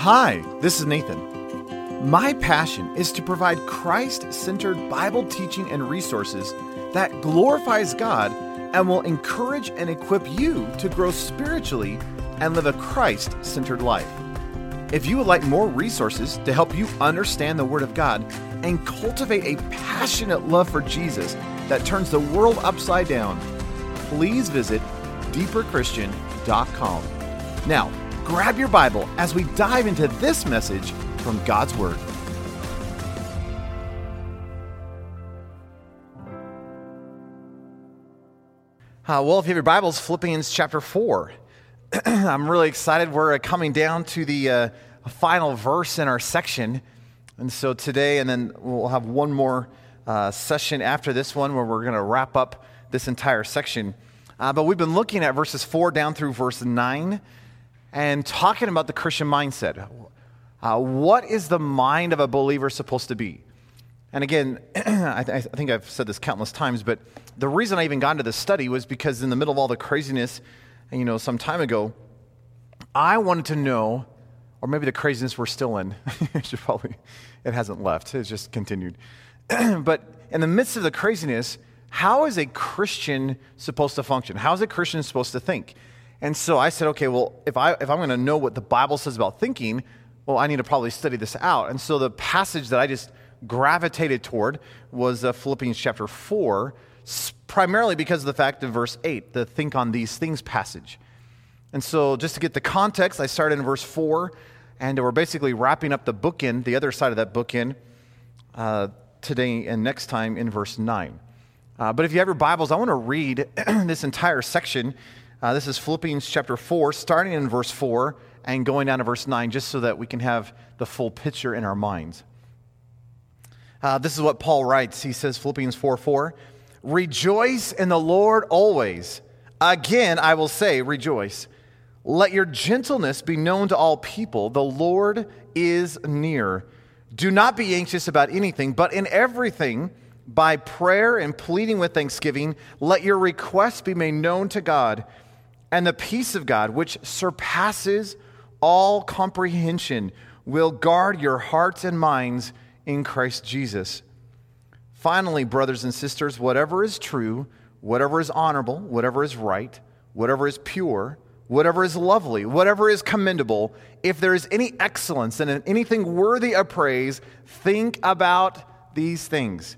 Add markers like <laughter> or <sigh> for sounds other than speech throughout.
Hi, this is Nathan. My passion is to provide Christ centered Bible teaching and resources that glorifies God and will encourage and equip you to grow spiritually and live a Christ centered life. If you would like more resources to help you understand the Word of God and cultivate a passionate love for Jesus that turns the world upside down, please visit deeperchristian.com. Now, grab your Bible as we dive into this message from God's Word. Uh, well, if you have your Bibles, Philippians chapter 4. <clears throat> I'm really excited. We're uh, coming down to the uh, final verse in our section. And so today, and then we'll have one more uh, session after this one where we're going to wrap up this entire section. Uh, but we've been looking at verses 4 down through verse 9 and talking about the Christian mindset. Uh, what is the mind of a believer supposed to be? And again, <clears throat> I, th- I, think I've said this countless times, but the reason I even got into this study was because in the middle of all the craziness, you know, some time ago, I wanted to know, or maybe the craziness we're still in. <laughs> probably, it hasn't left. It's just continued. <clears throat> but in the midst of the craziness, how is a Christian supposed to function? How is a Christian supposed to think? And so I said, okay, well, if, I, if I'm going to know what the Bible says about thinking, well, I need to probably study this out. And so the passage that I just gravitated toward was uh, Philippians chapter 4, primarily because of the fact of verse 8, the think on these things passage. And so, just to get the context, I started in verse 4, and we're basically wrapping up the book bookend, the other side of that bookend, uh, today and next time in verse 9. Uh, but if you have your Bibles, I want to read <clears throat> this entire section. Uh, this is Philippians chapter 4, starting in verse 4 and going down to verse 9, just so that we can have the full picture in our minds. Uh, this is what Paul writes. He says, Philippians 4 4, Rejoice in the Lord always. Again, I will say, rejoice. Let your gentleness be known to all people. The Lord is near. Do not be anxious about anything, but in everything, by prayer and pleading with thanksgiving, let your requests be made known to God. And the peace of God, which surpasses all comprehension, will guard your hearts and minds in Christ Jesus. Finally, brothers and sisters, whatever is true, whatever is honorable, whatever is right, whatever is pure, whatever is lovely, whatever is commendable, if there is any excellence and anything worthy of praise, think about these things.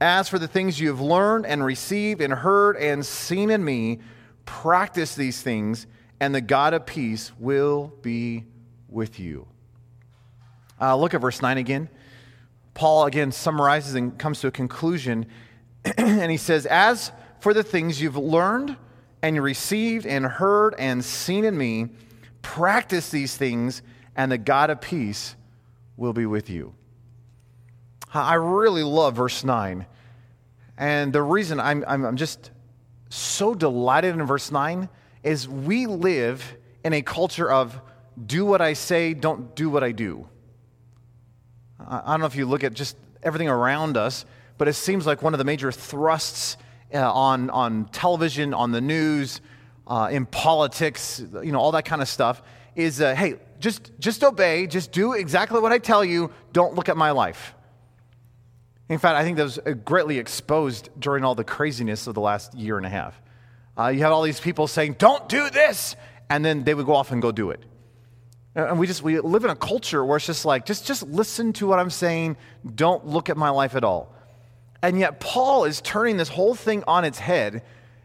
As for the things you have learned and received and heard and seen in me, practice these things, and the God of peace will be with you. Uh, look at verse 9 again. Paul again summarizes and comes to a conclusion, <clears throat> and he says, As for the things you've learned and received and heard and seen in me, practice these things, and the God of peace will be with you. I really love verse 9. And the reason I'm, I'm, I'm just so delighted in verse 9 is we live in a culture of do what I say, don't do what I do. I don't know if you look at just everything around us, but it seems like one of the major thrusts uh, on, on television, on the news, uh, in politics, you know, all that kind of stuff is uh, hey, just, just obey, just do exactly what I tell you, don't look at my life. In fact, I think that was uh, greatly exposed during all the craziness of the last year and a half. Uh, you have all these people saying, don't do this, and then they would go off and go do it. And we just we live in a culture where it's just like, just, just listen to what I'm saying. Don't look at my life at all. And yet Paul is turning this whole thing on its head.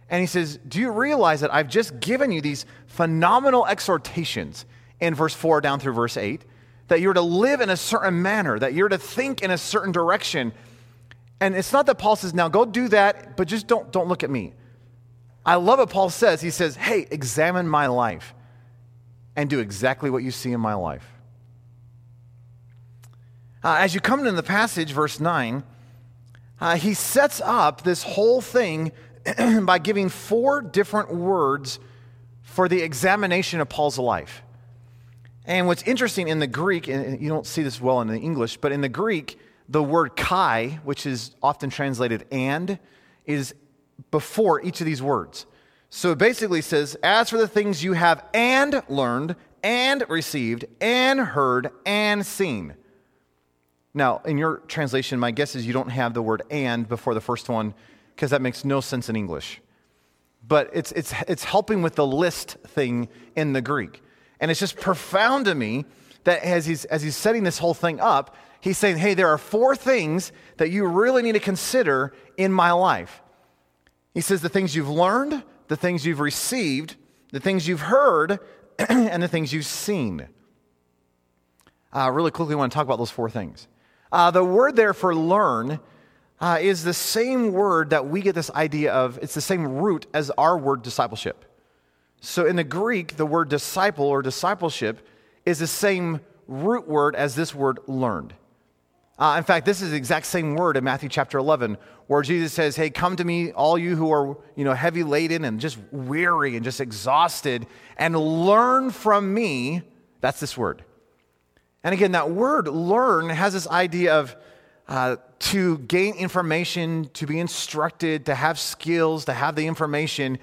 And he says, Do you realize that I've just given you these phenomenal exhortations in verse 4 down through verse 8? That you're to live in a certain manner, that you're to think in a certain direction. And it's not that Paul says, Now go do that, but just don't, don't look at me. I love what Paul says. He says, Hey, examine my life and do exactly what you see in my life. Uh, as you come into the passage, verse 9, uh, he sets up this whole thing <clears throat> by giving four different words for the examination of Paul's life. And what's interesting in the Greek, and you don't see this well in the English, but in the Greek, the word kai, which is often translated and, is before each of these words. So it basically says, As for the things you have and learned and received and heard and seen. Now, in your translation, my guess is you don't have the word and before the first one because that makes no sense in English. But it's, it's, it's helping with the list thing in the Greek. And it's just profound to me that as he's, as he's setting this whole thing up, he's saying, hey, there are four things that you really need to consider in my life. He says the things you've learned, the things you've received, the things you've heard, <clears throat> and the things you've seen. Uh, really quickly, I want to talk about those four things. Uh, the word there for learn uh, is the same word that we get this idea of, it's the same root as our word discipleship. So in the Greek, the word disciple or discipleship is the same root word as this word learned. Uh, in fact, this is the exact same word in Matthew chapter 11, where Jesus says, Hey, come to me, all you who are you know, heavy laden and just weary and just exhausted, and learn from me. That's this word. And again, that word learn has this idea of uh, to gain information, to be instructed, to have skills, to have the information.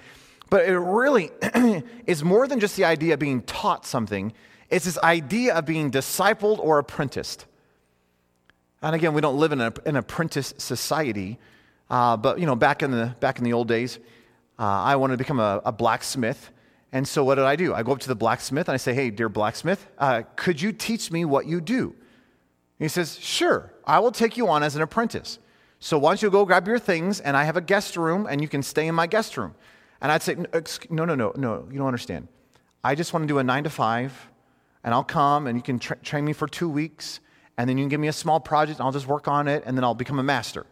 But it really <clears throat> is more than just the idea of being taught something, it's this idea of being discipled or apprenticed. And again, we don't live in an apprentice society, uh, but you know, back in the back in the old days, uh, I wanted to become a, a blacksmith. And so what did I do? I go up to the blacksmith and I say, Hey, dear blacksmith, uh, could you teach me what you do? And he says, Sure, I will take you on as an apprentice. So why don't you go grab your things and I have a guest room and you can stay in my guest room. And I'd say, No, no, no, no, you don't understand. I just want to do a nine to five and I'll come and you can tra- train me for two weeks and then you can give me a small project and I'll just work on it and then I'll become a master.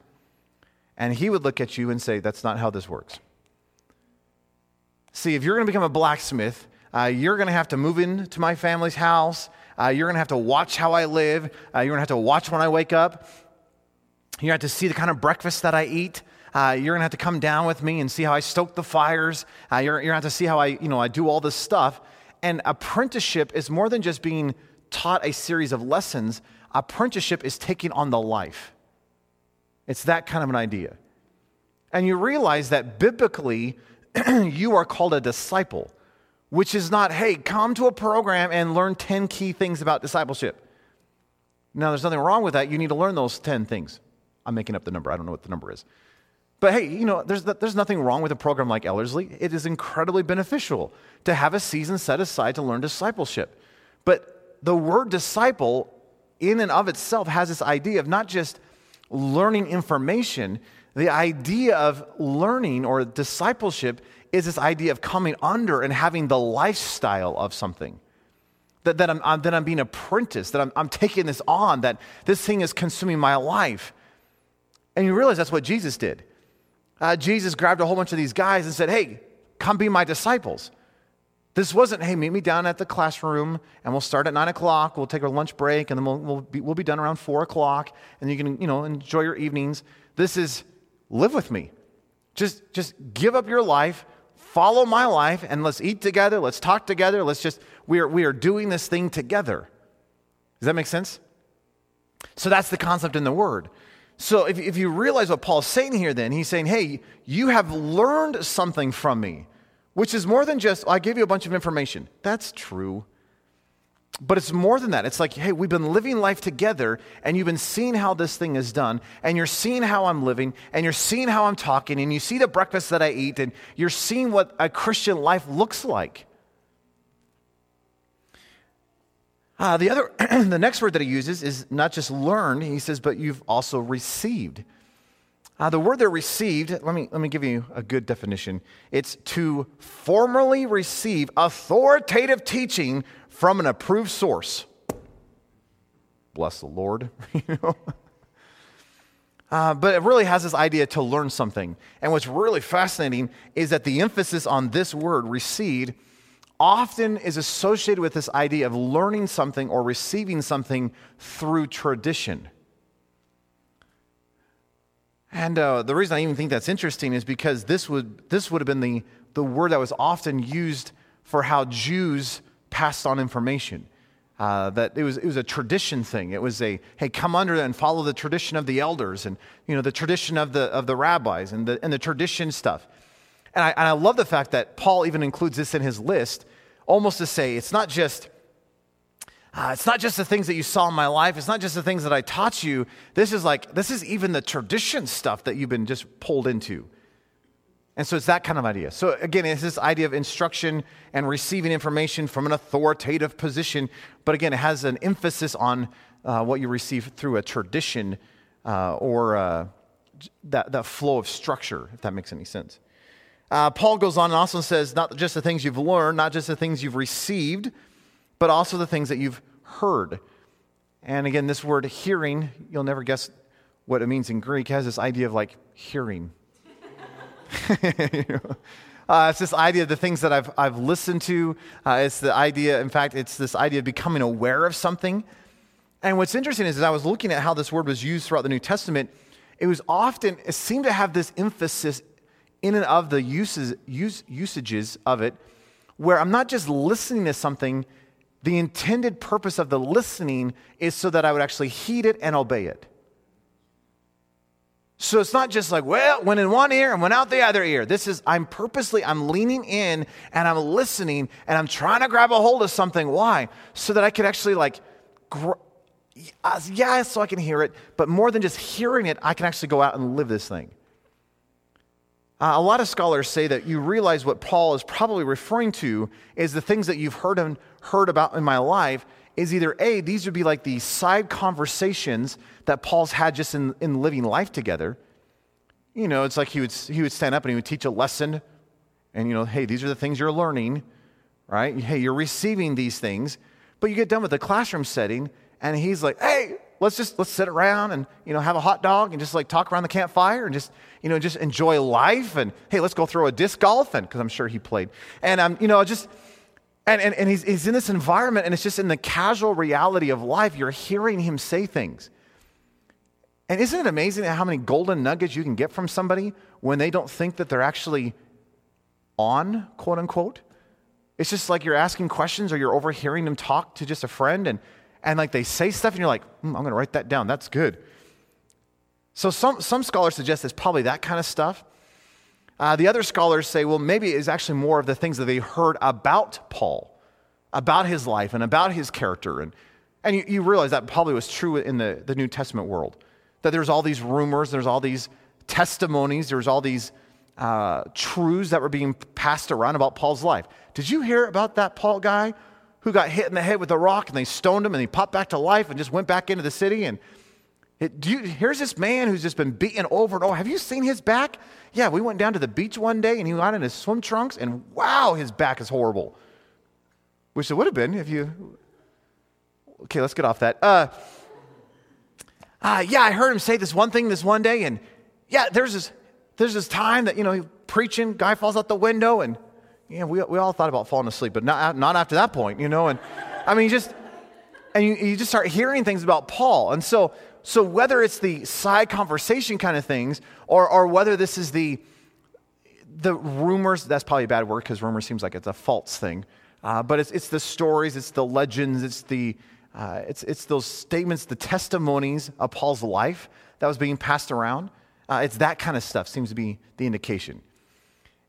And he would look at you and say, That's not how this works. See, if you're going to become a blacksmith, uh, you're going to have to move into my family's house. Uh, you're going to have to watch how I live. Uh, you're going to have to watch when I wake up. You're going to have to see the kind of breakfast that I eat. Uh, you're going to have to come down with me and see how I stoke the fires. Uh, you're, you're going to have to see how I, you know, I do all this stuff. And apprenticeship is more than just being taught a series of lessons. Apprenticeship is taking on the life. It's that kind of an idea. And you realize that biblically, <clears throat> you are called a disciple, which is not, hey, come to a program and learn 10 key things about discipleship. Now, there's nothing wrong with that. You need to learn those 10 things. I'm making up the number. I don't know what the number is. But hey, you know, there's, there's nothing wrong with a program like Ellerslie. It is incredibly beneficial to have a season set aside to learn discipleship. But the word disciple, in and of itself, has this idea of not just learning information, the idea of learning or discipleship is this idea of coming under and having the lifestyle of something. That, that, I'm, I'm that I'm being apprenticed, that I'm, I'm taking this on, that this thing is consuming my life. And you realize that's what Jesus did. Uh, Jesus grabbed a whole bunch of these guys and said, Hey, come be my disciples. This wasn't, hey, meet me down at the classroom and we'll start at nine o'clock. We'll take our lunch break and then we'll, we'll, be, we'll be done around four o'clock and you can, you know, enjoy your evenings. This is, live with me. Just, just give up your life, follow my life, and let's eat together, let's talk together, let's just, we are, we are doing this thing together. Does that make sense? So that's the concept in the word. So if, if you realize what Paul's saying here, then he's saying, hey, you have learned something from me, which is more than just, I gave you a bunch of information. That's true. But it's more than that. It's like, hey, we've been living life together, and you've been seeing how this thing is done, and you're seeing how I'm living, and you're seeing how I'm talking, and you see the breakfast that I eat, and you're seeing what a Christian life looks like. Uh, the other, <clears throat> the next word that he uses is not just learned. He says, but you've also received. Uh, the word there received, let me, let me give you a good definition. It's to formally receive authoritative teaching from an approved source. Bless the Lord. <laughs> uh, but it really has this idea to learn something. And what's really fascinating is that the emphasis on this word, received, often is associated with this idea of learning something or receiving something through tradition. And uh, the reason I even think that's interesting is because this would, this would have been the, the word that was often used for how Jews passed on information. Uh, that it was, it was a tradition thing. It was a, hey, come under and follow the tradition of the elders and, you know, the tradition of the, of the rabbis and the, and the tradition stuff. And I, and I love the fact that Paul even includes this in his list, almost to say it's not just, Uh, it's not just the things that you saw in my life. It's not just the things that I taught you. This is like, this is even the tradition stuff that you've been just pulled into. And so it's that kind of idea. So again, it's this idea of instruction and receiving information from an authoritative position. But again, it has an emphasis on uh, what you receive through a tradition uh, or uh, that, that flow of structure, if that makes any sense. Uh, Paul goes on and also says, not just the things you've learned, not just the things you've received, but also the things that you've heard. And again, this word hearing, you'll never guess what it means in Greek, has this idea of like hearing. <laughs> uh, it's this idea of the things that I've, I've listened to. Uh, it's the idea, in fact, it's this idea of becoming aware of something. And what's interesting is, as I was looking at how this word was used throughout the New Testament, it was often, it seemed to have this emphasis in and of the uses, use, usages of it, where I'm not just listening to something, the intended purpose of the listening is so that I would actually heed it and obey it. So it's not just like, well, went in one ear and went out the other ear. This is, I'm purposely, I'm leaning in and I'm listening and I'm trying to grab a hold of something. Why? So that I could actually like, gr- yeah, so I can hear it, but more than just hearing it, I can actually go out and live this thing. Uh, a lot of scholars say that you realize what Paul is probably referring to is the things that you've heard, and heard about in my life is either A, these would be like the side conversations that Paul's had just in, in living life together. You know, it's like he would, he would stand up and he would teach a lesson, and, you know, hey, these are the things you're learning, right? Hey, you're receiving these things. But you get done with the classroom setting, and he's like, hey, let's just let's sit around and you know have a hot dog and just like talk around the campfire and just you know just enjoy life and hey let's go throw a disc golf and because i'm sure he played and i'm um, you know just and, and, and he's, he's in this environment, and it's just in the casual reality of life, you're hearing him say things. And isn't it amazing how many golden nuggets you can get from somebody when they don't think that they're actually on, quote unquote? It's just like you're asking questions or you're overhearing them talk to just a friend, and, and like they say stuff, and you're like, mm, I'm going to write that down. That's good. So some, some scholars suggest it's probably that kind of stuff. Uh, the other scholars say, well, maybe it's actually more of the things that they heard about Paul, about his life and about his character. And, and you, you realize that probably was true in the, the New Testament world. That there's all these rumors, there's all these testimonies, there's all these uh, truths that were being passed around about Paul's life. Did you hear about that Paul guy who got hit in the head with a rock and they stoned him and he popped back to life and just went back into the city and you, here's this man who's just been beaten over and over. Have you seen his back? Yeah, we went down to the beach one day and he got in his swim trunks, and wow, his back is horrible. Which it would have been if you. Okay, let's get off that. Uh, uh, yeah, I heard him say this one thing this one day, and yeah, there's this, there's this time that, you know, preaching, guy falls out the window, and yeah, we, we all thought about falling asleep, but not, not after that point, you know, and I mean, just, and you, you just start hearing things about Paul. And so so whether it's the side conversation kind of things, or, or whether this is the, the rumors, that's probably a bad word because rumor seems like it's a false thing. Uh, but it's, it's the stories, it's the legends, it's, the, uh, it's, it's those statements, the testimonies of Paul's life that was being passed around. Uh, it's that kind of stuff seems to be the indication.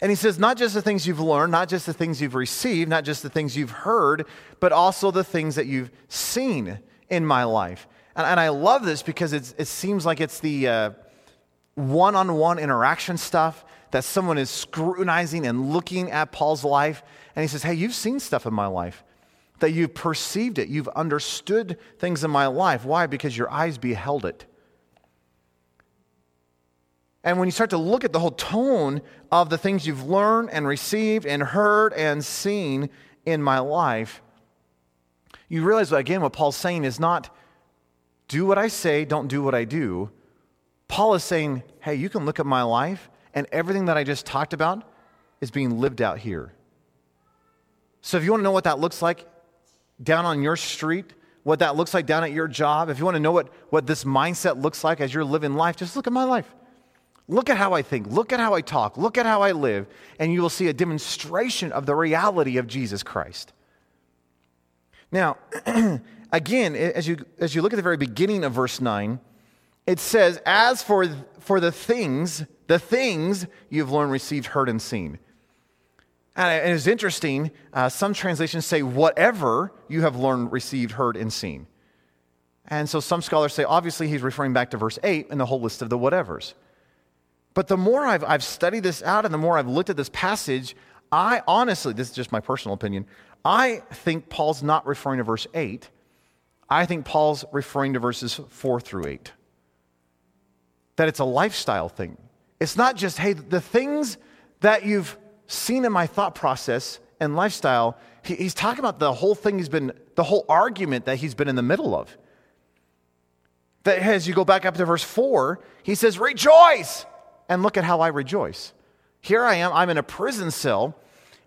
And he says, not just the things you've learned, not just the things you've received, not just the things you've heard, but also the things that you've seen in my life. And, and I love this because it seems like it's the one on one interaction stuff that someone is scrutinizing and looking at Paul's life. And he says, Hey, you've seen stuff in my life, that you've perceived it, you've understood things in my life. Why? Because your eyes beheld it. And when you start to look at the whole tone of the things you've learned and received and heard and seen in my life, you realize, again, what Paul's saying is not do what I say, don't do what I do. Paul is saying, hey, you can look at my life, and everything that I just talked about is being lived out here. So if you want to know what that looks like down on your street, what that looks like down at your job, if you want to know what, what this mindset looks like as you're living life, just look at my life. Look at how I think. Look at how I talk. Look at how I live. And you will see a demonstration of the reality of Jesus Christ. Now, <clears throat> again, as you, as you look at the very beginning of verse 9, it says, As for, for the things, the things you've learned, received, heard, and seen. And it's interesting, uh, some translations say, whatever you have learned, received, heard, and seen. And so some scholars say, obviously, he's referring back to verse 8 and the whole list of the whatevers. But the more I've, I've studied this out and the more I've looked at this passage, I honestly, this is just my personal opinion, I think Paul's not referring to verse 8. I think Paul's referring to verses 4 through 8. That it's a lifestyle thing. It's not just, hey, the things that you've seen in my thought process and lifestyle, he, he's talking about the whole thing he's been, the whole argument that he's been in the middle of. That as you go back up to verse 4, he says, Rejoice! And look at how I rejoice. Here I am, I'm in a prison cell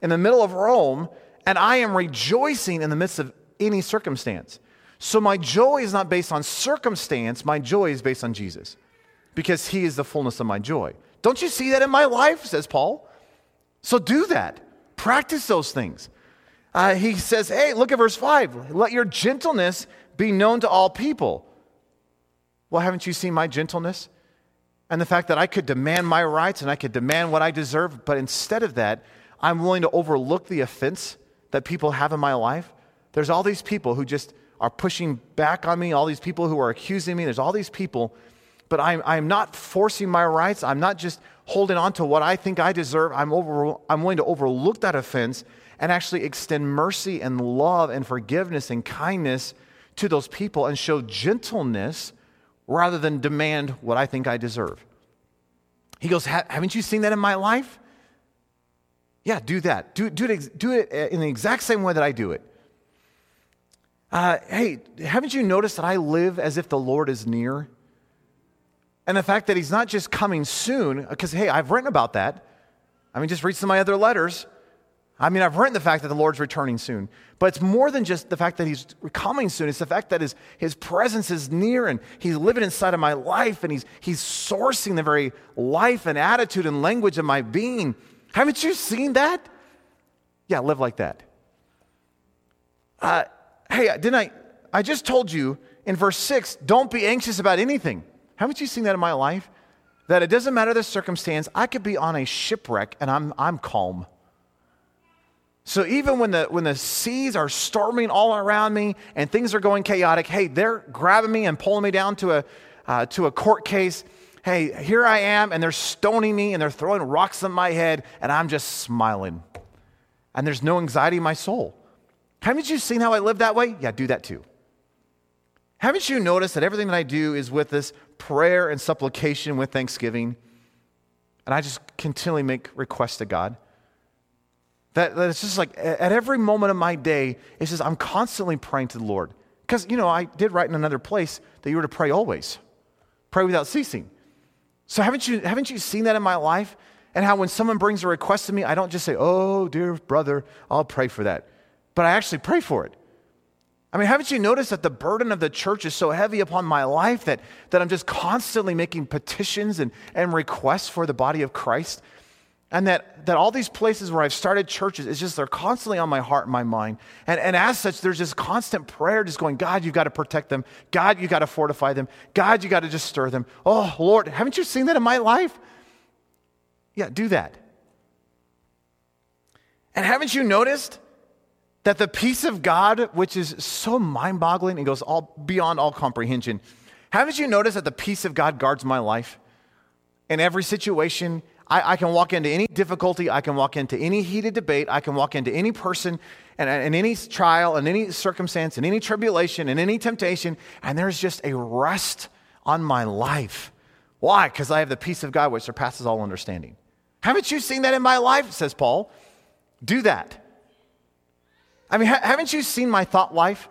in the middle of Rome, and I am rejoicing in the midst of any circumstance. So my joy is not based on circumstance, my joy is based on Jesus because he is the fullness of my joy. Don't you see that in my life, says Paul? So do that. Practice those things. Uh, he says, hey, look at verse 5. Let your gentleness be known to all people. Well, haven't you seen my gentleness? And the fact that I could demand my rights and I could demand what I deserve, but instead of that, I'm willing to overlook the offense that people have in my life. There's all these people who just are pushing back on me, all these people who are accusing me. There's all these people, but I'm, I'm not forcing my rights. I'm not just holding on to what I think I deserve. I'm, over, I'm willing to overlook that offense and actually extend mercy and love and forgiveness and kindness to those people and show gentleness rather than demand what I think I deserve. He goes, Haven't you seen that in my life? Yeah, do that. Do, do, it, do it in the exact same way that I do it. Uh, hey, haven't you noticed that I live as if the Lord is near? And the fact that He's not just coming soon, because, hey, I've written about that. I mean, just read some of my other letters. I mean, I've written the fact that the Lord's returning soon. But it's more than just the fact that He's coming soon. It's the fact that His, his presence is near and He's living inside of my life and he's, he's sourcing the very life and attitude and language of my being. Haven't you seen that? Yeah, live like that. Uh, hey, didn't I? I just told you in verse 6 don't be anxious about anything. Haven't you seen that in my life? That it doesn't matter the circumstance, I could be on a shipwreck and I'm, I'm calm. So even when the, when the seas are storming all around me and things are going chaotic, hey, they're grabbing me and pulling me down to a, uh, to a court case. Hey, here I am, and they're stoning me and they're throwing rocks on my head, and I'm just smiling. And there's no anxiety in my soul. Haven't you seen how I live that way? Yeah, do that too. Haven't you noticed that everything that I do is with this prayer and supplication with thanksgiving? And I just continually make requests to God. That, that it's just like at every moment of my day, it's just I'm constantly praying to the Lord. Because, you know, I did write in another place that you were to pray always, pray without ceasing. So haven't you, haven't you seen that in my life? And how when someone brings a request to me, I don't just say, oh, dear brother, I'll pray for that. But I actually pray for it. I mean, haven't you noticed that the burden of the church is so heavy upon my life that, that I'm just constantly making petitions and, and requests for the body of Christ? And that, that all these places where I've started churches, it's just they're constantly on my heart and my mind. And, and as such, there's this constant prayer just going, God, you've got to protect them. God, you've got to fortify them. God, you've got to just stir them. Oh, Lord, haven't you seen that in my life? Yeah, do that. And haven't you noticed that the peace of God, which is so mind boggling and goes all beyond all comprehension, haven't you noticed that the peace of God guards my life? In every situation, I, I, can walk into any difficulty, I can walk into any heated debate, I can walk into any person and, and any trial and any circumstance and any tribulation and any temptation, and there's just a rest on my life. Why? Because I have the peace of God which surpasses all understanding. Haven't you seen that in my life? Says Paul. Do that. I mean, ha- haven't you seen my thought life?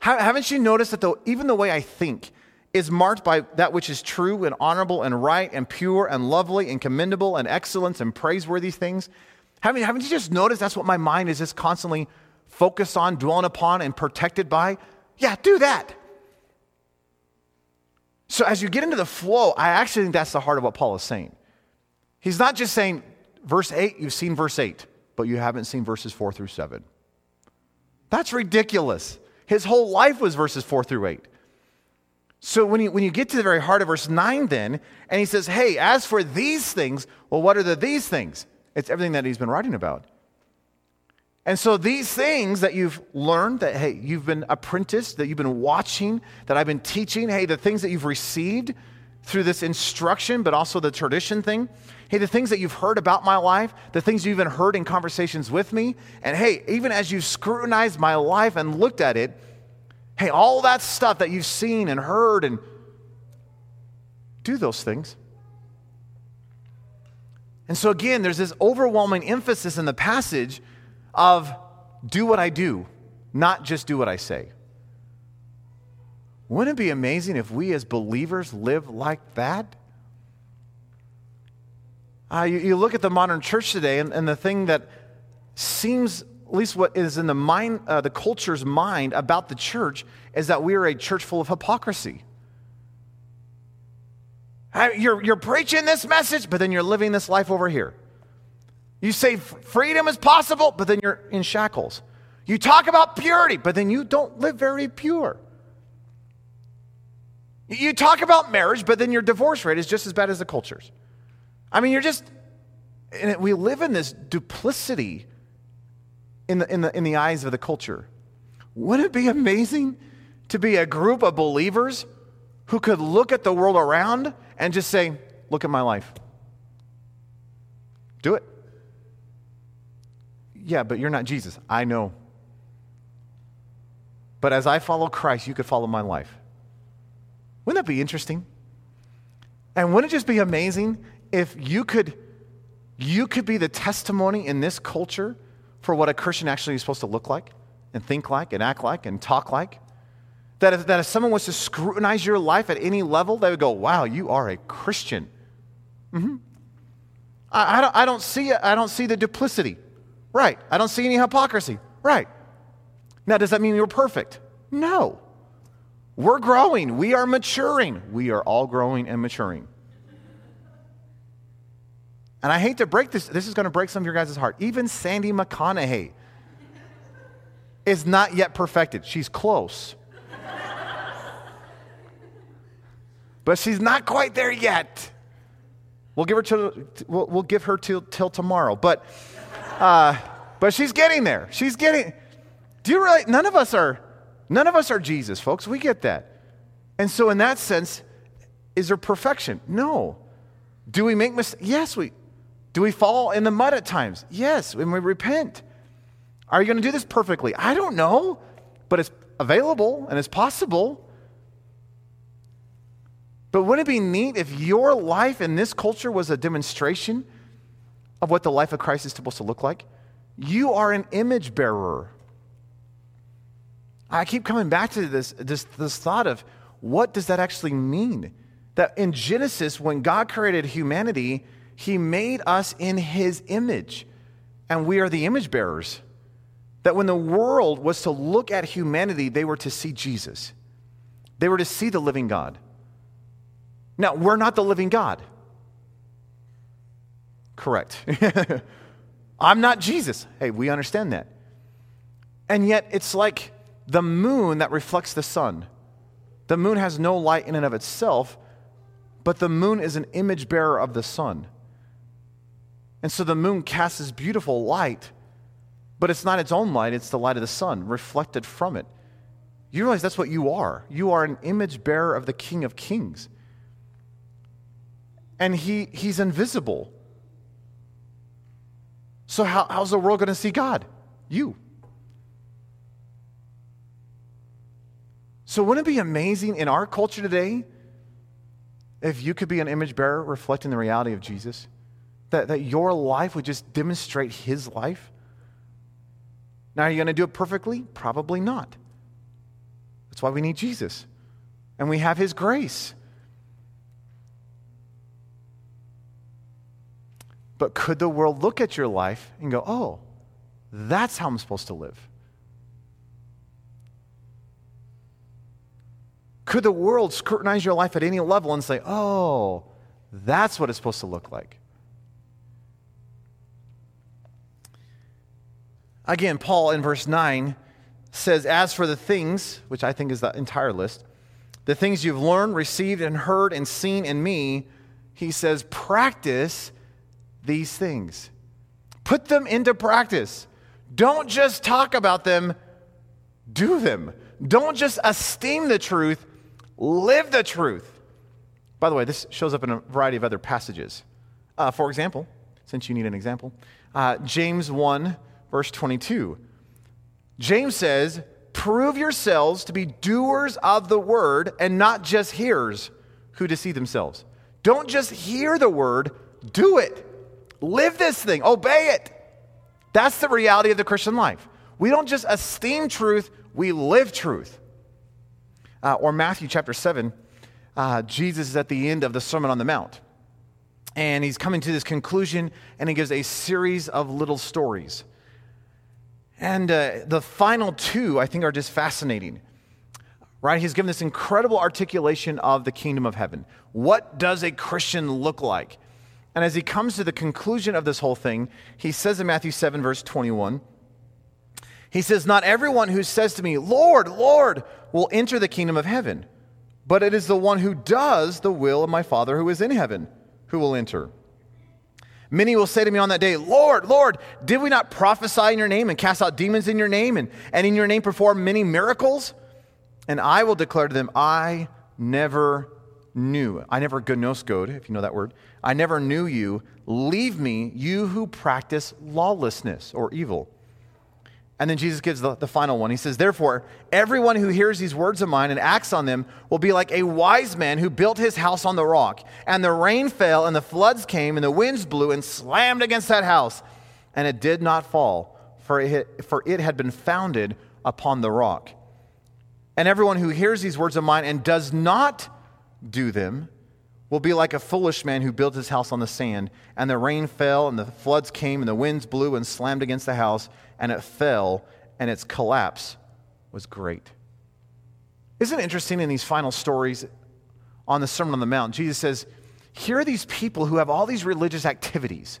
Ha- haven't you noticed that the, even the way I think, is marked by that which is true and honorable and right and pure and lovely and commendable and excellence and praiseworthy things. Haven't, haven't you just noticed that's what my mind is just constantly focused on, dwelling upon, and protected by? Yeah, do that. So as you get into the flow, I actually think that's the heart of what Paul is saying. He's not just saying, verse 8, you've seen verse 8, but you haven't seen verses 4 through 7. That's ridiculous. His whole life was verses 4 through 8. So when you, when you get to the very heart of verse 9, then, and he says, Hey, as for these things, well, what are the these things? It's everything that he's been writing about. And so these things that you've learned, that, hey, you've been apprenticed, that you've been watching, that I've been teaching, hey, the things that you've received through this instruction, but also the tradition thing, hey, the things that you've heard about my life, the things you've even heard in conversations with me, and hey, even as you've scrutinized my life and looked at it, hey, all that stuff that you've seen and heard and do those things. And so, again, there's this overwhelming emphasis in the passage of do what I do, not just do what I say. Wouldn't it be amazing if we as believers live like that? Uh, you, you, look at the modern church today, and, and, the thing that seems, at least what is in the mind, uh, the culture's mind about the church, is that we are a church full of hypocrisy. You're, you're preaching this message, but then you're living this life over here. You say freedom is possible, but then you're in shackles. You talk about purity, but then you don't live very pure. You talk about marriage, but then your divorce rate is just as bad as the culture's. I mean, you're just, we live in this duplicity in the, in, the, in the eyes of the culture. Wouldn't it be amazing to be a group of believers who could look at the world around and just say, Look at my life? Do it. Yeah, but you're not Jesus. I know. But as I follow Christ, you could follow my life. Wouldn't that be interesting? And wouldn't it just be amazing if you could you could be the testimony in this culture for what a Christian actually is supposed to look like and think like and act like and talk like? That if, that if someone was to scrutinize your life at any level, they would go, wow, you are a Christian. Mm-hmm. I, I, don't, I, don't see, I don't see the duplicity. Right. I don't see any hypocrisy. Right. Now, does that mean you're perfect? No. We're growing. We are maturing. We are all growing and maturing. And I hate to break this, this is going to break some of your guys' heart. Even Sandy McConaughey is not yet perfected. She's close. <laughs> but she's not quite there yet. We'll give her till, we'll, we'll give her till, till tomorrow. But uh, but she's getting there. She's getting. Do you really? None of us are. None of us are Jesus, folks. We get that. And so, in that sense, is there perfection? No. Do we make mistakes? Yes, we. Do we fall in the mud at times? Yes, when we repent. Are you going to do this perfectly? I don't know, but it's available and it's possible. But wouldn't it be neat if your life in this culture was a demonstration of what the life of Christ is supposed to look like. You are an image bearer. I keep coming back to this, this, this thought of what does that actually mean? That in Genesis, when God created humanity, he made us in his image, and we are the image bearers. That when the world was to look at humanity, they were to see Jesus, they were to see the living God. Now, we're not the living God. Correct. <laughs> I'm not Jesus. Hey, we understand that. And yet, it's like the moon that reflects the sun. The moon has no light in and of itself, but the moon is an image bearer of the sun. And so the moon casts this beautiful light, but it's not its own light, it's the light of the sun reflected from it. You realize that's what you are. You are an image bearer of the King of Kings. And he, he's invisible. So, how, how's the world going to see God? You. So, wouldn't it be amazing in our culture today if you could be an image bearer reflecting the reality of Jesus? That, that your life would just demonstrate his life? Now, are you going to do it perfectly? Probably not. That's why we need Jesus. And we have his grace. But could the world look at your life and go, oh, that's how I'm supposed to live? Could the world scrutinize your life at any level and say, oh, that's what it's supposed to look like? Again, Paul in verse 9 says, As for the things, which I think is the entire list, the things you've learned, received, and heard and seen in me, he says, practice these things. Put them into practice. Don't just talk about them, do them. Don't just esteem the truth, live the truth. By the way, this shows up in a variety of other passages. Uh, for example, since you need an example, uh, James 1, verse 22. James says, Prove yourselves to be doers of the word and not just hearers who deceive themselves. Don't just hear the word, do it. Live this thing, obey it. That's the reality of the Christian life. We don't just esteem truth, we live truth. Uh, or Matthew chapter 7, uh, Jesus is at the end of the Sermon on the Mount. And he's coming to this conclusion, and he gives a series of little stories. And uh, the final two, I think, are just fascinating. Right? He's given this incredible articulation of the kingdom of heaven. What does a Christian look like? And as he comes to the conclusion of this whole thing, he says in Matthew 7, verse 21, he says, Not everyone who says to me, Lord, Lord, will enter the kingdom of heaven, but it is the one who does the will of my Father who is in heaven who will enter. Many will say to me on that day, Lord, Lord, did we not prophesy in your name and cast out demons in your name and, and in your name perform many miracles? And I will declare to them, I never knew. I never gnoskod, if you know that word. I never knew you. Leave me, you who practice lawlessness or evil. And then Jesus gives the, the final one. He says, Therefore, everyone who hears these words of mine and acts on them will be like a wise man who built his house on the rock. And the rain fell, and the floods came, and the winds blew and slammed against that house. And it did not fall, for it, for it had been founded upon the rock. And everyone who hears these words of mine and does not do them will be like a foolish man who built his house on the sand. And the rain fell, and the floods came, and the winds blew and slammed against the house and it fell, and its collapse was great. Isn't it interesting in these final stories on the Sermon on the Mount? Jesus says, Here are these people who have all these religious activities.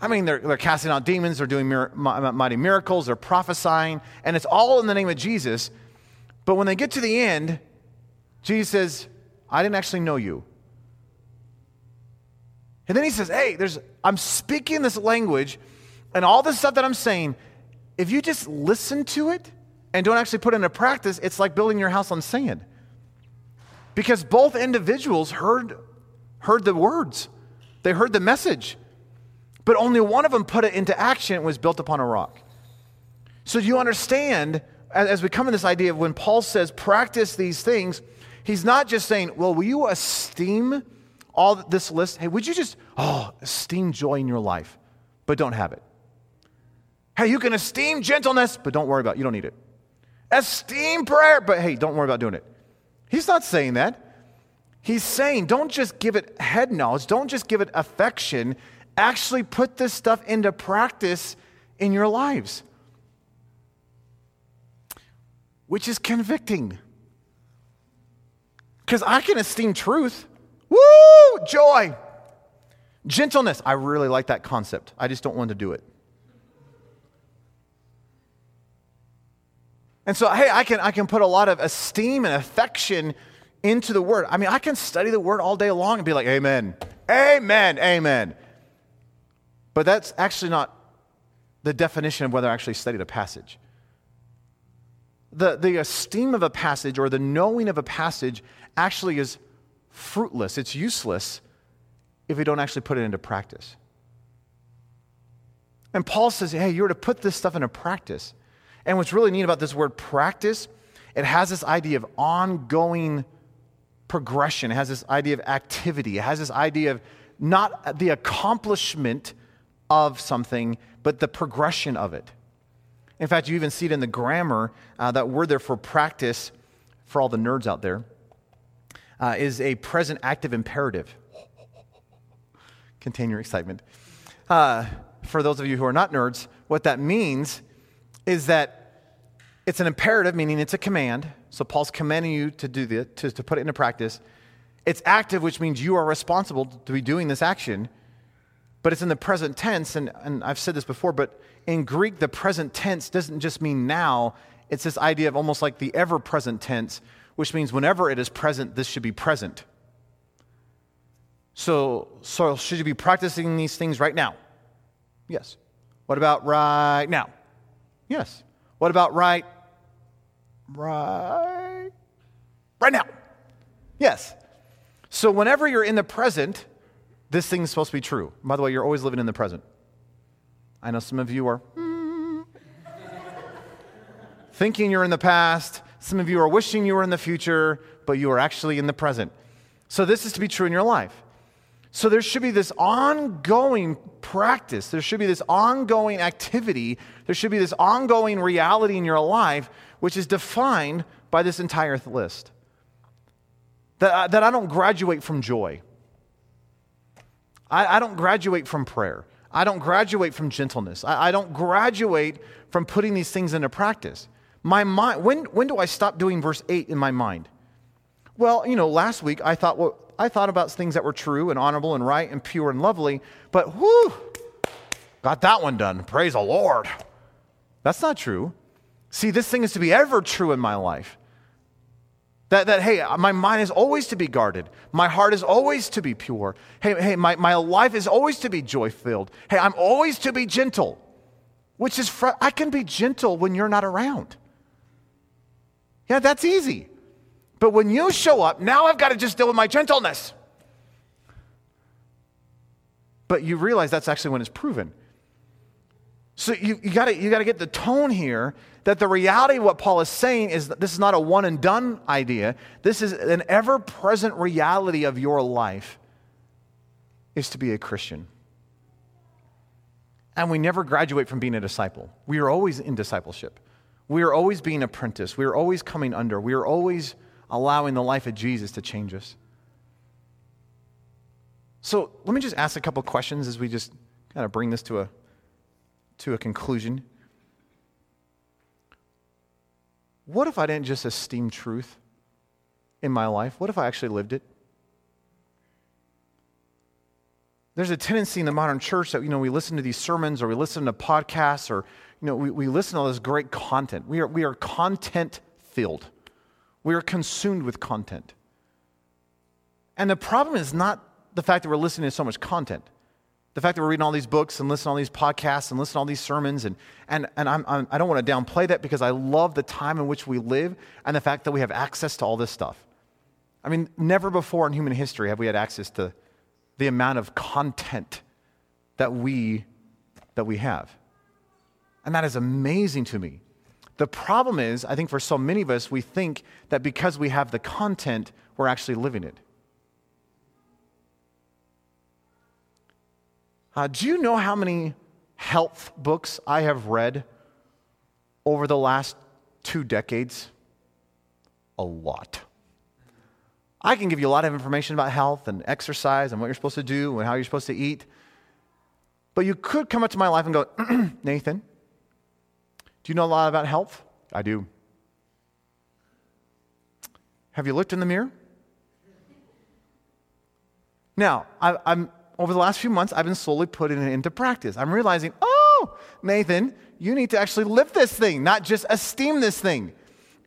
I mean, they're, they're casting out demons, they're doing mir- mighty miracles, they're prophesying, and it's all in the name of Jesus. But when they get to the end, Jesus says, I didn't actually know you. And then he says, Hey, there's, I'm speaking this language and all this stuff that I'm saying, if you just listen to it and don't actually put it into practice, it's like building your house on sand. Because both individuals heard, heard the words, they heard the message, but only one of them put it into action and was built upon a rock. So you understand, as we come in this idea of when Paul says practice these things, he's not just saying, well, will you esteem all this list? Hey, would you just, oh, esteem joy in your life, but don't have it? Hey, you can esteem gentleness, but don't worry about it. You don't need it. Esteem prayer, but hey, don't worry about doing it. He's not saying that. He's saying don't just give it head knowledge, don't just give it affection. Actually, put this stuff into practice in your lives, which is convicting. Because I can esteem truth. Woo! Joy. Gentleness. I really like that concept. I just don't want to do it. And so, hey, I can, I can put a lot of esteem and affection into the word. I mean, I can study the word all day long and be like, Amen, Amen, Amen. But that's actually not the definition of whether I actually studied a passage. The, the esteem of a passage or the knowing of a passage actually is fruitless, it's useless if we don't actually put it into practice. And Paul says, hey, you're to put this stuff into practice. And what's really neat about this word practice, it has this idea of ongoing progression. It has this idea of activity. It has this idea of not the accomplishment of something, but the progression of it. In fact, you even see it in the grammar, uh, that word there for practice, for all the nerds out there, uh, is a present active imperative. Contain your excitement. Uh, for those of you who are not nerds, what that means is that it's an imperative, meaning it's a command. So Paul's commanding you to do this, to, to put it into practice. It's active, which means you are responsible to be doing this action. But it's in the present tense, and, and I've said this before, but in Greek, the present tense doesn't just mean now. It's this idea of almost like the ever present tense, which means whenever it is present, this should be present. So, so should you be practicing these things right now? Yes. What about right now? Yes. What about right? Right. Right now. Yes. So whenever you're in the present, this thing's supposed to be true. By the way, you're always living in the present. I know some of you are mm, <laughs> thinking you're in the past. Some of you are wishing you were in the future, but you are actually in the present. So this is to be true in your life. So there should be this ongoing practice. There should be this ongoing activity. There should be this ongoing reality in your life, which is defined by this entire list. That I, that I don't graduate from joy. I, I don't graduate from prayer. I don't graduate from gentleness. I, I don't graduate from putting these things into practice. My mind, when, when do I stop doing verse 8 in my mind? Well, you know, last week I thought, well, I thought about things that were true and honorable and right and pure and lovely, but whoo, got that one done. Praise the Lord. That's not true. See, this thing is to be ever true in my life. That, that, hey, my mind is always to be guarded. My heart is always to be pure. Hey, hey my, my life is always to be joy filled. Hey, I'm always to be gentle, which is, fr- I can be gentle when you're not around. Yeah, that's easy. But when you show up, now I've got to just deal with my gentleness. But you realize that's actually when it's proven. So you, you got you to get the tone here that the reality of what Paul is saying is that this is not a one and done idea. This is an ever present reality of your life is to be a Christian. And we never graduate from being a disciple. We are always in discipleship. We are always being apprenticed. We are always coming under. We are always allowing the life of Jesus to change us. So let me just ask a couple questions as we just kind of bring this to a, to a conclusion. What if I didn't just esteem truth in my life? What if I actually lived it? There's a tendency in the modern church that, you know, we listen to these sermons or we listen to podcasts or, you know, we, we listen to all this great content. We are, we are content filled. We are consumed with content. And the problem is not the fact that we're listening to so much content. The fact that we're reading all these books and listening to all these podcasts and listening to all these sermons, and, and, and I'm, I'm, I do not want to downplay that because I love the time in which we live and the fact that we have access to all this stuff. I mean, never before in human history have we had access to the amount of content that we, that we have. And that is amazing to me. The problem is, I think for so many of us, we think that because we have the content, we're actually living it. Uh, do you know how many health books I have read over the last two decades? A lot. I can give you a lot of information about health and exercise and what you're supposed to do and how you're supposed to eat. But you could come up to my life and go, <clears throat> Nathan, do you know a lot about health? I do. Have you looked in the mirror? Now, I, am over the last few months, I've been slowly putting it into practice. I'm realizing, oh, Nathan, you need to actually live this thing, not just esteem this thing.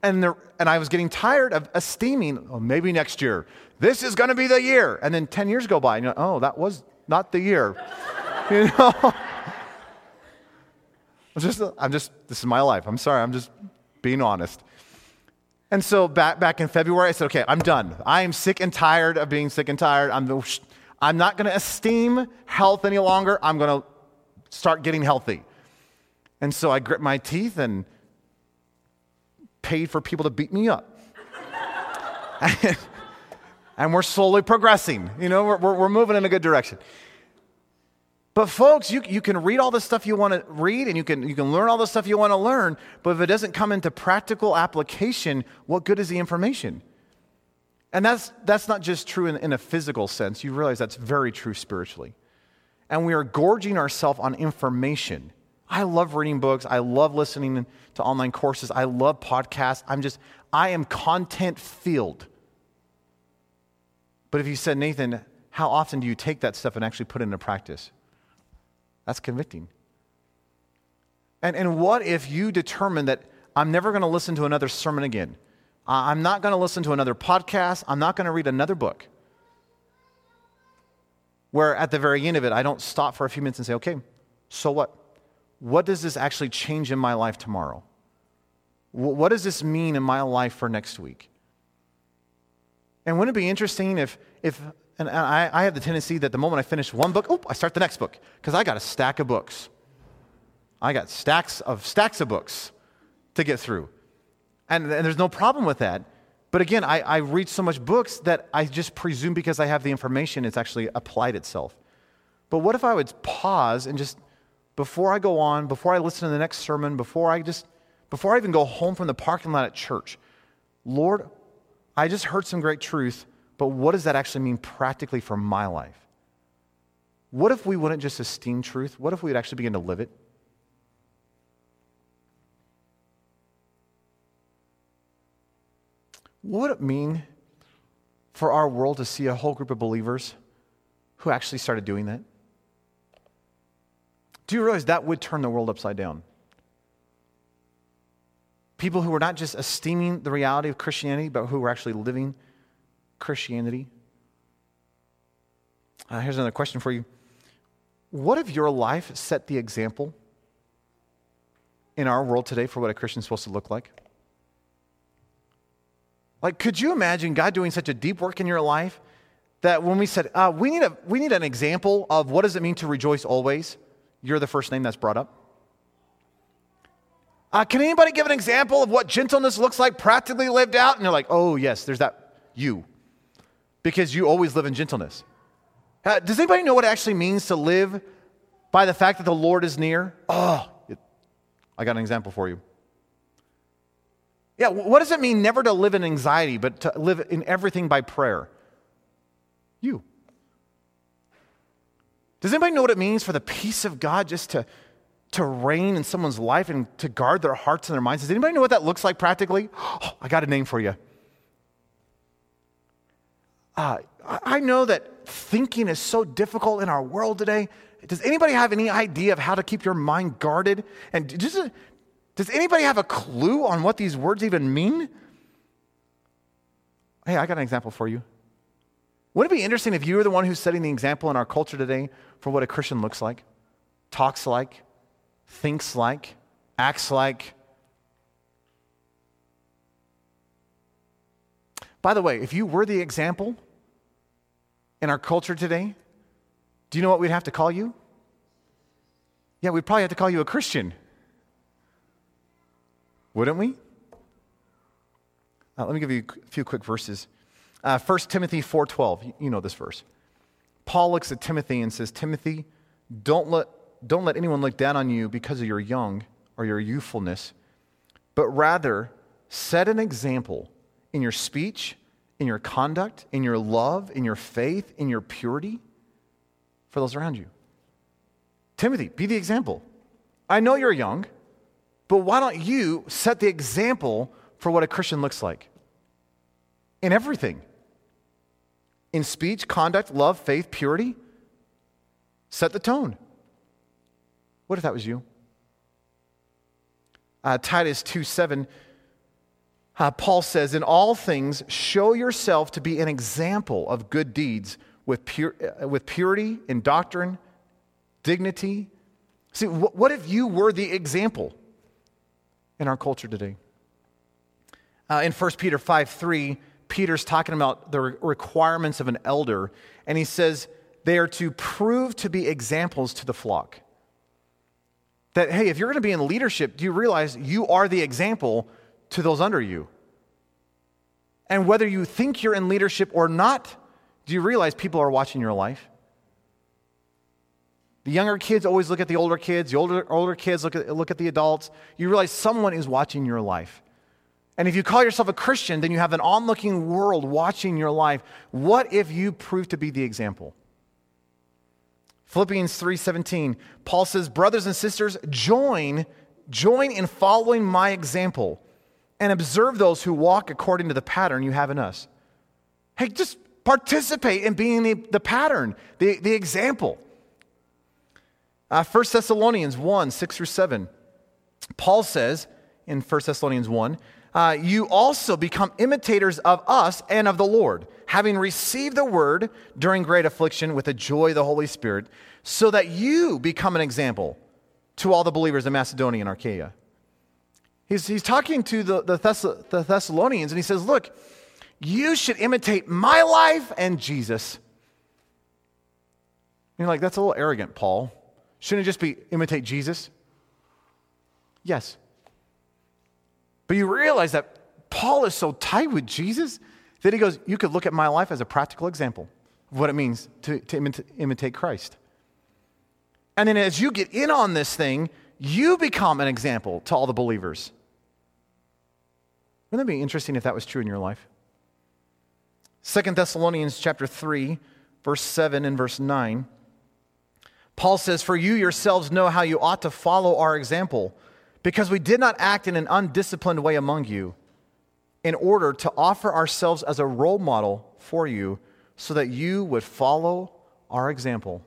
And, the, and I was getting tired of esteeming, oh, maybe next year. This is going to be the year. And then 10 years go by, and you're like, oh, that was not the year. <laughs> you know? I'm just, I'm just, this is my life. I'm sorry. I'm just being honest. And so back, back in February, I said, okay, I'm done. I am sick and tired of being sick and tired. I'm, I'm not going to esteem health any longer. I'm going to start getting healthy. And so I grit my teeth and paid for people to beat me up. <laughs> and we're slowly progressing. You know, we're, we're moving in a good direction. But folks, you, you can read all the stuff you want to read and you can, you can learn all the stuff you want to learn, but if it doesn't come into practical application, what good is the information? And that's, that's not just true in, in a physical sense. You realize that's very true spiritually. And we are gorging ourselves on information. I love reading books. I love listening to online courses. I love podcasts. I'm just, I am content filled. But if you said, Nathan, how often do you take that stuff and actually put it into practice? That's convicting. And, and what if you determine that I'm never going to listen to another sermon again? I'm not going to listen to another podcast. I'm not going to read another book. Where at the very end of it, I don't stop for a few minutes and say, okay, so what? what does this actually change in my life tomorrow? What does this mean in my life for next week? And wouldn't it be interesting if, if and I, I have the tendency that the moment I finish one book, oh, I start the next book because I got a stack of books. I got stacks of stacks of books to get through. And, and there's no problem with that. But again, I, I read so much books that I just presume because I have the information, it's actually applied itself. But what if I would pause and just, before I go on, before I listen to the next sermon, before I just, before I even go home from the parking lot at church, Lord, I just heard some great truth, but what does that actually mean practically for my life? What if we wouldn't just esteem truth? What if we would actually begin to live it? What would it mean for our world to see a whole group of believers who actually started doing that? Do you realize that would turn the world upside down? People who were not just esteeming the reality of Christianity, but who were actually living Christianity. Uh, here's another question for you What if your life set the example in our world today for what a Christian is supposed to look like? Like, could you imagine God doing such a deep work in your life that when we said, uh, we, need a, we need an example of what does it mean to rejoice always, you're the first name that's brought up? Uh, can anybody give an example of what gentleness looks like practically lived out? And you're like, oh, yes, there's that, you. Because you always live in gentleness. Does anybody know what it actually means to live by the fact that the Lord is near? Oh, it, I got an example for you. Yeah, what does it mean never to live in anxiety, but to live in everything by prayer? You. Does anybody know what it means for the peace of God just to, to reign in someone's life and to guard their hearts and their minds? Does anybody know what that looks like practically? Oh, <gasps> I got a name for you. Uh, I know that thinking is so difficult in our world today. Does anybody have any idea of how to keep your mind guarded? And just, does anybody have a clue on what these words even mean? Hey, I got an example for you. Wouldn't it be interesting if you were the one who's setting the example in our culture today for what a Christian looks like, talks like, thinks like, acts like? By the way, if you were the example in our culture today, do you know what we'd have to call you? Yeah, we'd probably have to call you a Christian. Wouldn't we? Uh, let me give you a few quick verses. Uh, 1 Timothy 4.12, you know this verse. Paul looks at Timothy and says, Timothy, don't let, don't let anyone look down on you because of your young or your youthfulness, but rather set an example in your speech, in your conduct, in your love, in your faith, in your purity for those around you. Timothy, be the example. I know you're young. But why don't you set the example for what a Christian looks like? In everything. In speech, conduct, love, faith, purity. Set the tone. What if that was you? Uh, Titus 2 7, uh, Paul says, In all things, show yourself to be an example of good deeds with, uh, with purity in doctrine, dignity. See, wh- what if you were the example? in our culture today. Uh, in 1 Peter 5 3, Peter's talking about the requirements of an elder, and he says they are to prove to be examples to the flock. That, hey, if you're going to be in leadership, do you realize you are the example to those under you? And whether you think you're in leadership or not, do you realize people are watching your life? The younger kids always look at the older kids, the older, older kids look at, look at the adults. You realize someone is watching your life. And if you call yourself a Christian, then you have an onlooking world watching your life. What if you prove to be the example? Philippians 3:17, Paul says, "Brothers and sisters, join join in following my example and observe those who walk according to the pattern you have in us." Hey, just participate in being the, the pattern, the, the example. Uh, 1 Thessalonians 1 6 through 7. Paul says in 1 Thessalonians 1, uh, you also become imitators of us and of the Lord, having received the word during great affliction with the joy of the Holy Spirit, so that you become an example to all the believers in Macedonia and Achaia. He's, he's talking to the, the, Thess- the Thessalonians and he says, Look, you should imitate my life and Jesus. And you're like, that's a little arrogant, Paul. Shouldn't it just be imitate Jesus? Yes. But you realize that Paul is so tight with Jesus that he goes, You could look at my life as a practical example of what it means to, to imita- imitate Christ. And then as you get in on this thing, you become an example to all the believers. Wouldn't that be interesting if that was true in your life? Second Thessalonians chapter 3, verse 7 and verse 9. Paul says, For you yourselves know how you ought to follow our example, because we did not act in an undisciplined way among you, in order to offer ourselves as a role model for you, so that you would follow our example.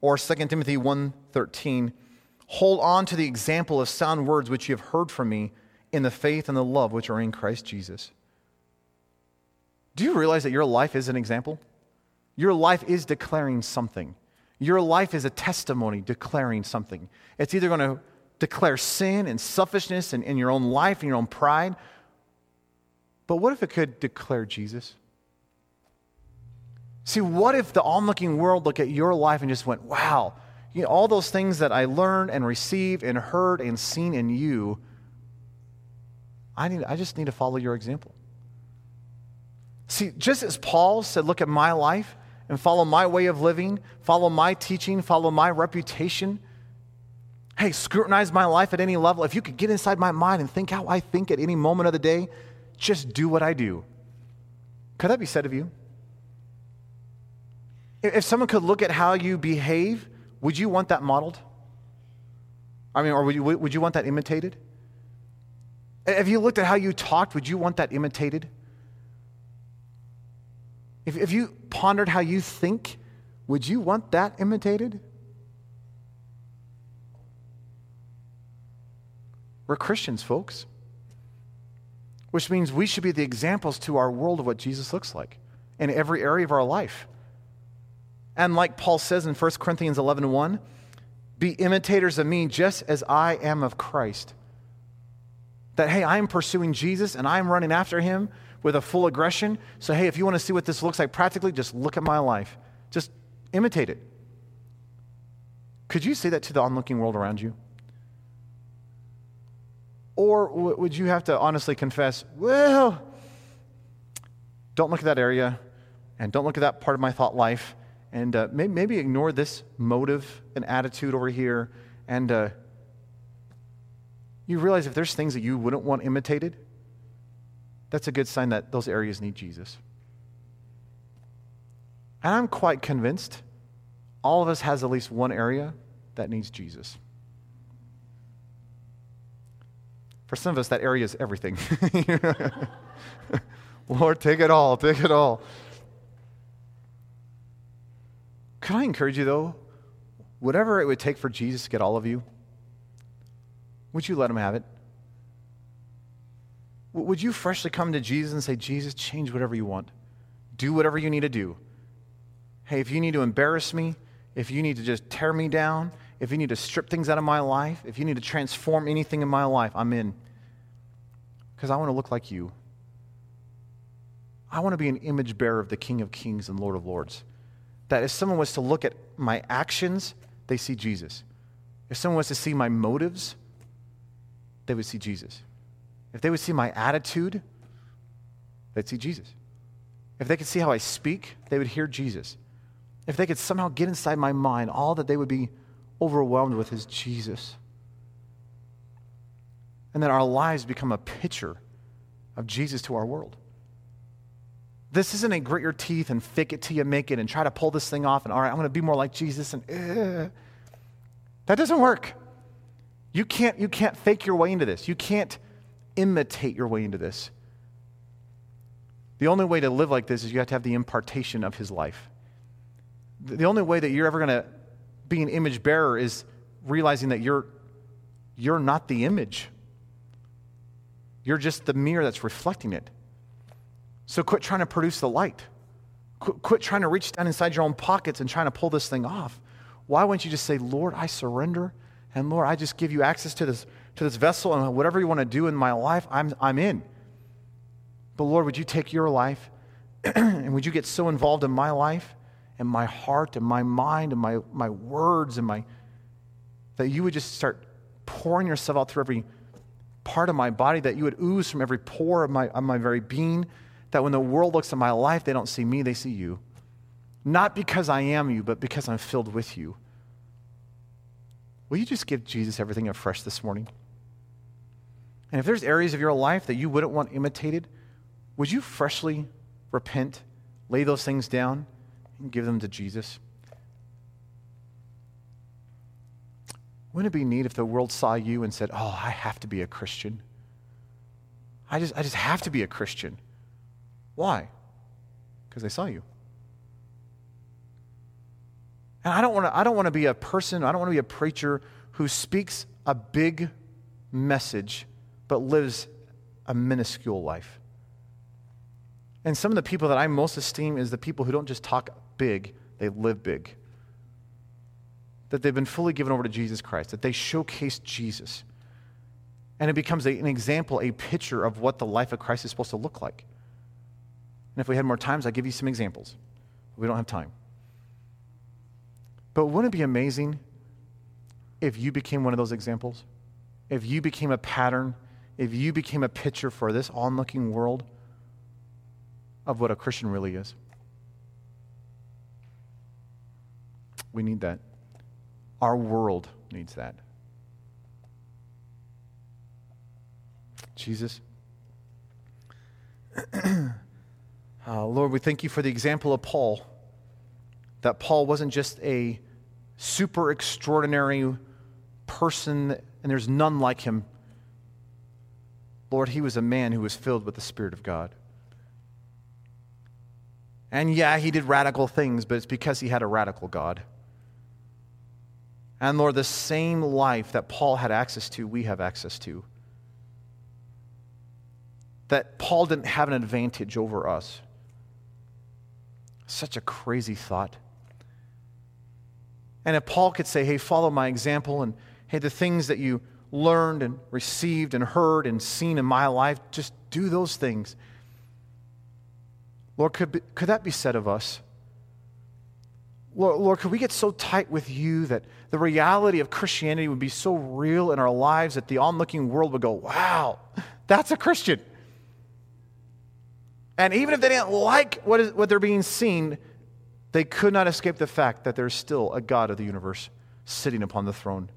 Or 2 Timothy 1:13, hold on to the example of sound words which you have heard from me in the faith and the love which are in Christ Jesus. Do you realize that your life is an example? Your life is declaring something. Your life is a testimony declaring something. It's either going to declare sin and selfishness in, in your own life and your own pride. But what if it could declare Jesus? See, what if the onlooking world looked at your life and just went, wow, you know, all those things that I learned and received and heard and seen in you, I, need, I just need to follow your example. See, just as Paul said, look at my life and follow my way of living, follow my teaching, follow my reputation. Hey, scrutinize my life at any level. If you could get inside my mind and think how I think at any moment of the day, just do what I do. Could that be said of you? If someone could look at how you behave, would you want that modeled? I mean, or would you, would you want that imitated? If you looked at how you talked, would you want that imitated? If, if you pondered how you think, would you want that imitated? We're Christians, folks. Which means we should be the examples to our world of what Jesus looks like in every area of our life. And like Paul says in 1 Corinthians 11 1, be imitators of me just as I am of Christ. That, hey, I'm pursuing Jesus and I'm running after him with a full aggression. So, hey, if you want to see what this looks like practically, just look at my life. Just imitate it. Could you say that to the onlooking world around you? Or w- would you have to honestly confess, well, don't look at that area and don't look at that part of my thought life and uh, maybe, maybe, ignore this motive and attitude over here and uh, you realize if there's things that you wouldn't want imitated, that's a good sign that those areas need Jesus. And I'm quite convinced all of us has at least one area that needs Jesus. For some of us, that area is everything. <laughs> Lord, take it all, take it all. Can I encourage you, though? Whatever it would take for Jesus to get all of you, would you let him have it? Would you freshly come to Jesus and say, Jesus, change whatever you want? Do whatever you need to do. Hey, if you need to embarrass me, if you need to just tear me down, if you need to strip things out of my life, if you need to transform anything in my life, I'm in. Because I want to look like you. I want to be an image bearer of the King of Kings and Lord of Lords. That if someone was to look at my actions, they see Jesus. If someone was to see my motives, they would see Jesus. If they would see my attitude, they'd see Jesus. If they could see how I speak, they would hear Jesus. If they could somehow get inside my mind, all that they would be overwhelmed with is Jesus. And that our lives become a picture of Jesus to our world. This isn't a grit your teeth and fake it till you make it and try to pull this thing off and, all right, I'm going to be more like Jesus. And that doesn't work. You can't, you can't fake your way into this. You can't imitate your way into this. The only way to live like this is you have to have the impartation of his life. The only way that you're ever going to be an image bearer is realizing that you're, you're not the image. You're just the mirror that's reflecting it. So quit trying to produce the light. Quit, quit trying to reach down inside your own pockets and trying to pull this thing off. Why wouldn't you just say, Lord, I surrender And Lord, I just give you access to this, to this vessel, and whatever you want to do in my life, I'm, I'm in. But Lord, would you take your life <clears throat> and would you get so involved in my life and my heart and my mind and my, my words and my that you would just start pouring yourself out through every part of my body, that you would ooze from every pore of my, of my very being, that when the world looks at my life, they don't see me, they see you. Not because I am you, but because I'm filled with you. Will you just give Jesus everything afresh this morning? And if there's areas of your life that you wouldn't want imitated, would you freshly repent, lay those things down, and give them to Jesus? Wouldn't it be neat if the world saw you and said, Oh, I have to be a Christian? I just, I just have to be a Christian. Why? Because they saw you. And I don't want to I don't want to be a person, I don't want to be a preacher who speaks a big message but lives a minuscule life. And some of the people that I most esteem is the people who don't just talk big, they live big. That they've been fully given over to Jesus Christ, that they showcase Jesus. And it becomes a, an example, a picture of what the life of Christ is supposed to look like. And if we had more times, I'd give you some examples. We don't have time. But wouldn't it be amazing if you became one of those examples? If you became a pattern, if you became a picture for this onlooking world of what a Christian really is? We need that. Our world needs that. Jesus. <clears throat> uh, Lord, we thank you for the example of Paul that Paul wasn't just a super extraordinary person, and there's none like him. Lord, he was a man who was filled with the Spirit of God. And yeah, he did radical things, but it's because he had a radical God. And Lord, the same life that Paul had access to, we have access to. That Paul didn't have an advantage over us. Such a crazy thought. And if Paul could say, hey, follow my example, and hey, the things that you learned and received and heard and seen in my life, just do those things. Lord, could, be, could that be said of us? Lord, Lord, could we get so tight with you that the reality of Christianity would be so real in our lives that the onlooking world would go, wow, that's a Christian. And even if they didn't like what, is, what they're being seen, they could not escape the fact that there's still a God of the universe sitting upon the throne.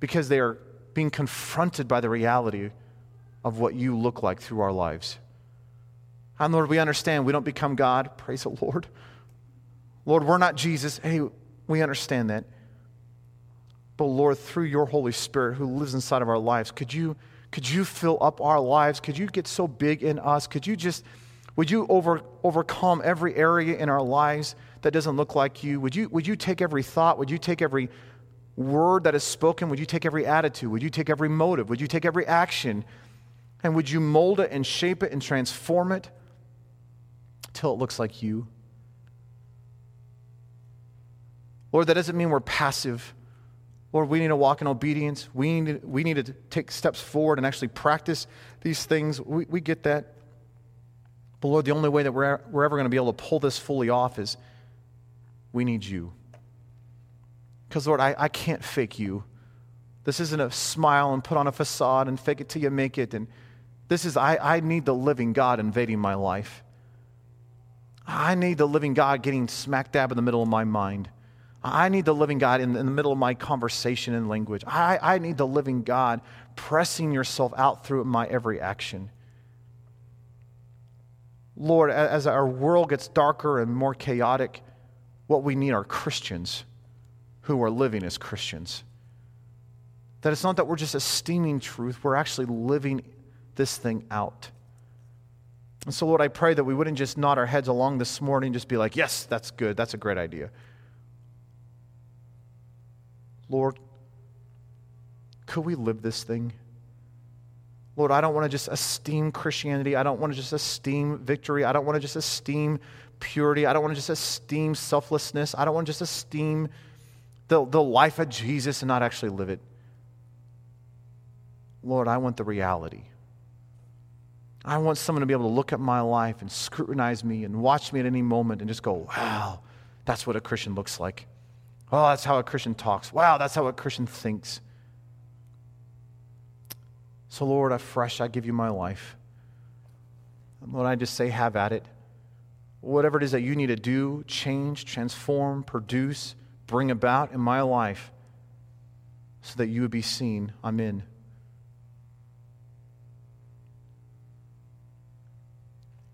Because they are being confronted by the reality of what you look like through our lives. And Lord, we understand we don't become God. Praise the Lord. Lord, we're not Jesus. Hey, we understand that. But Lord, through your Holy Spirit who lives inside of our lives, could you, could you fill up our lives? Could you get so big in us? Could you just would you over, overcome every area in our lives that doesn't look like you? Would you, would you take every thought? Would you take every word that is spoken? Would you take every attitude? Would you take every motive? Would you take every action? And would you mold it and shape it and transform it till it looks like you? Lord, that doesn't mean we're passive. Lord, we need to walk in obedience. We need we need to take steps forward and actually practice these things. We, we get that. But Lord, the only way that we're, we're ever going to be able to pull this fully off is we need you. Because, Lord, I, I can't fake you. This isn't a smile and put on a facade and fake it till you make it. And this is, I, I need the living God invading my life. I need the living God getting smack dab in the middle of my mind. I need the living God in, in the middle of my conversation and language. I, I need the living God pressing yourself out through my every action. Lord, as our world gets darker and more chaotic, what we need are Christians who are living as Christians. That it's not that we're just esteeming truth, we're actually living this thing out. And so, Lord, I pray that we wouldn't just nod our heads along this morning just be like, yes, that's good, that's a great idea. Lord, could we live this thing? Lord, I don't want to just esteem Christianity. I don't want to just esteem victory. I don't want to just esteem purity. I don't want to just esteem selflessness. I don't want to just esteem the, the life of Jesus and not actually live it. Lord, I want the reality. I want someone to be able to look at my life and scrutinize me and watch me at any moment and just go, wow, that's what a Christian looks like. Oh, that's how a Christian talks. Wow, that's how a Christian thinks. So, Lord, afresh, I give you my life. Lord, I just say, have at it. Whatever it is that you need to do, change, transform, produce, bring about in my life so that you would be seen, I'm in.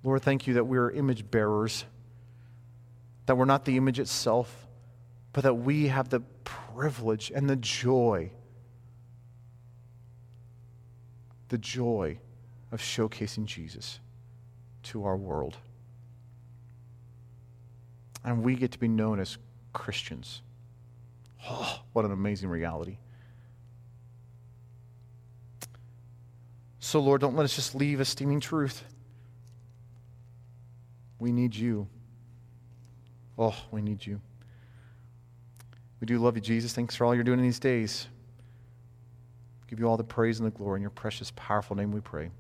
Lord, thank you that we're image bearers, that we're not the image itself, but that we have the privilege and the joy the joy of showcasing Jesus to our world. And we get to be known as Christians. Oh, what an amazing reality. So, Lord, don't let us just leave esteeming truth. We need you. Oh, we need you. We do love you, Jesus. Thanks for all you're doing in these days. Give you all the praise and the glory in your precious, powerful name we pray.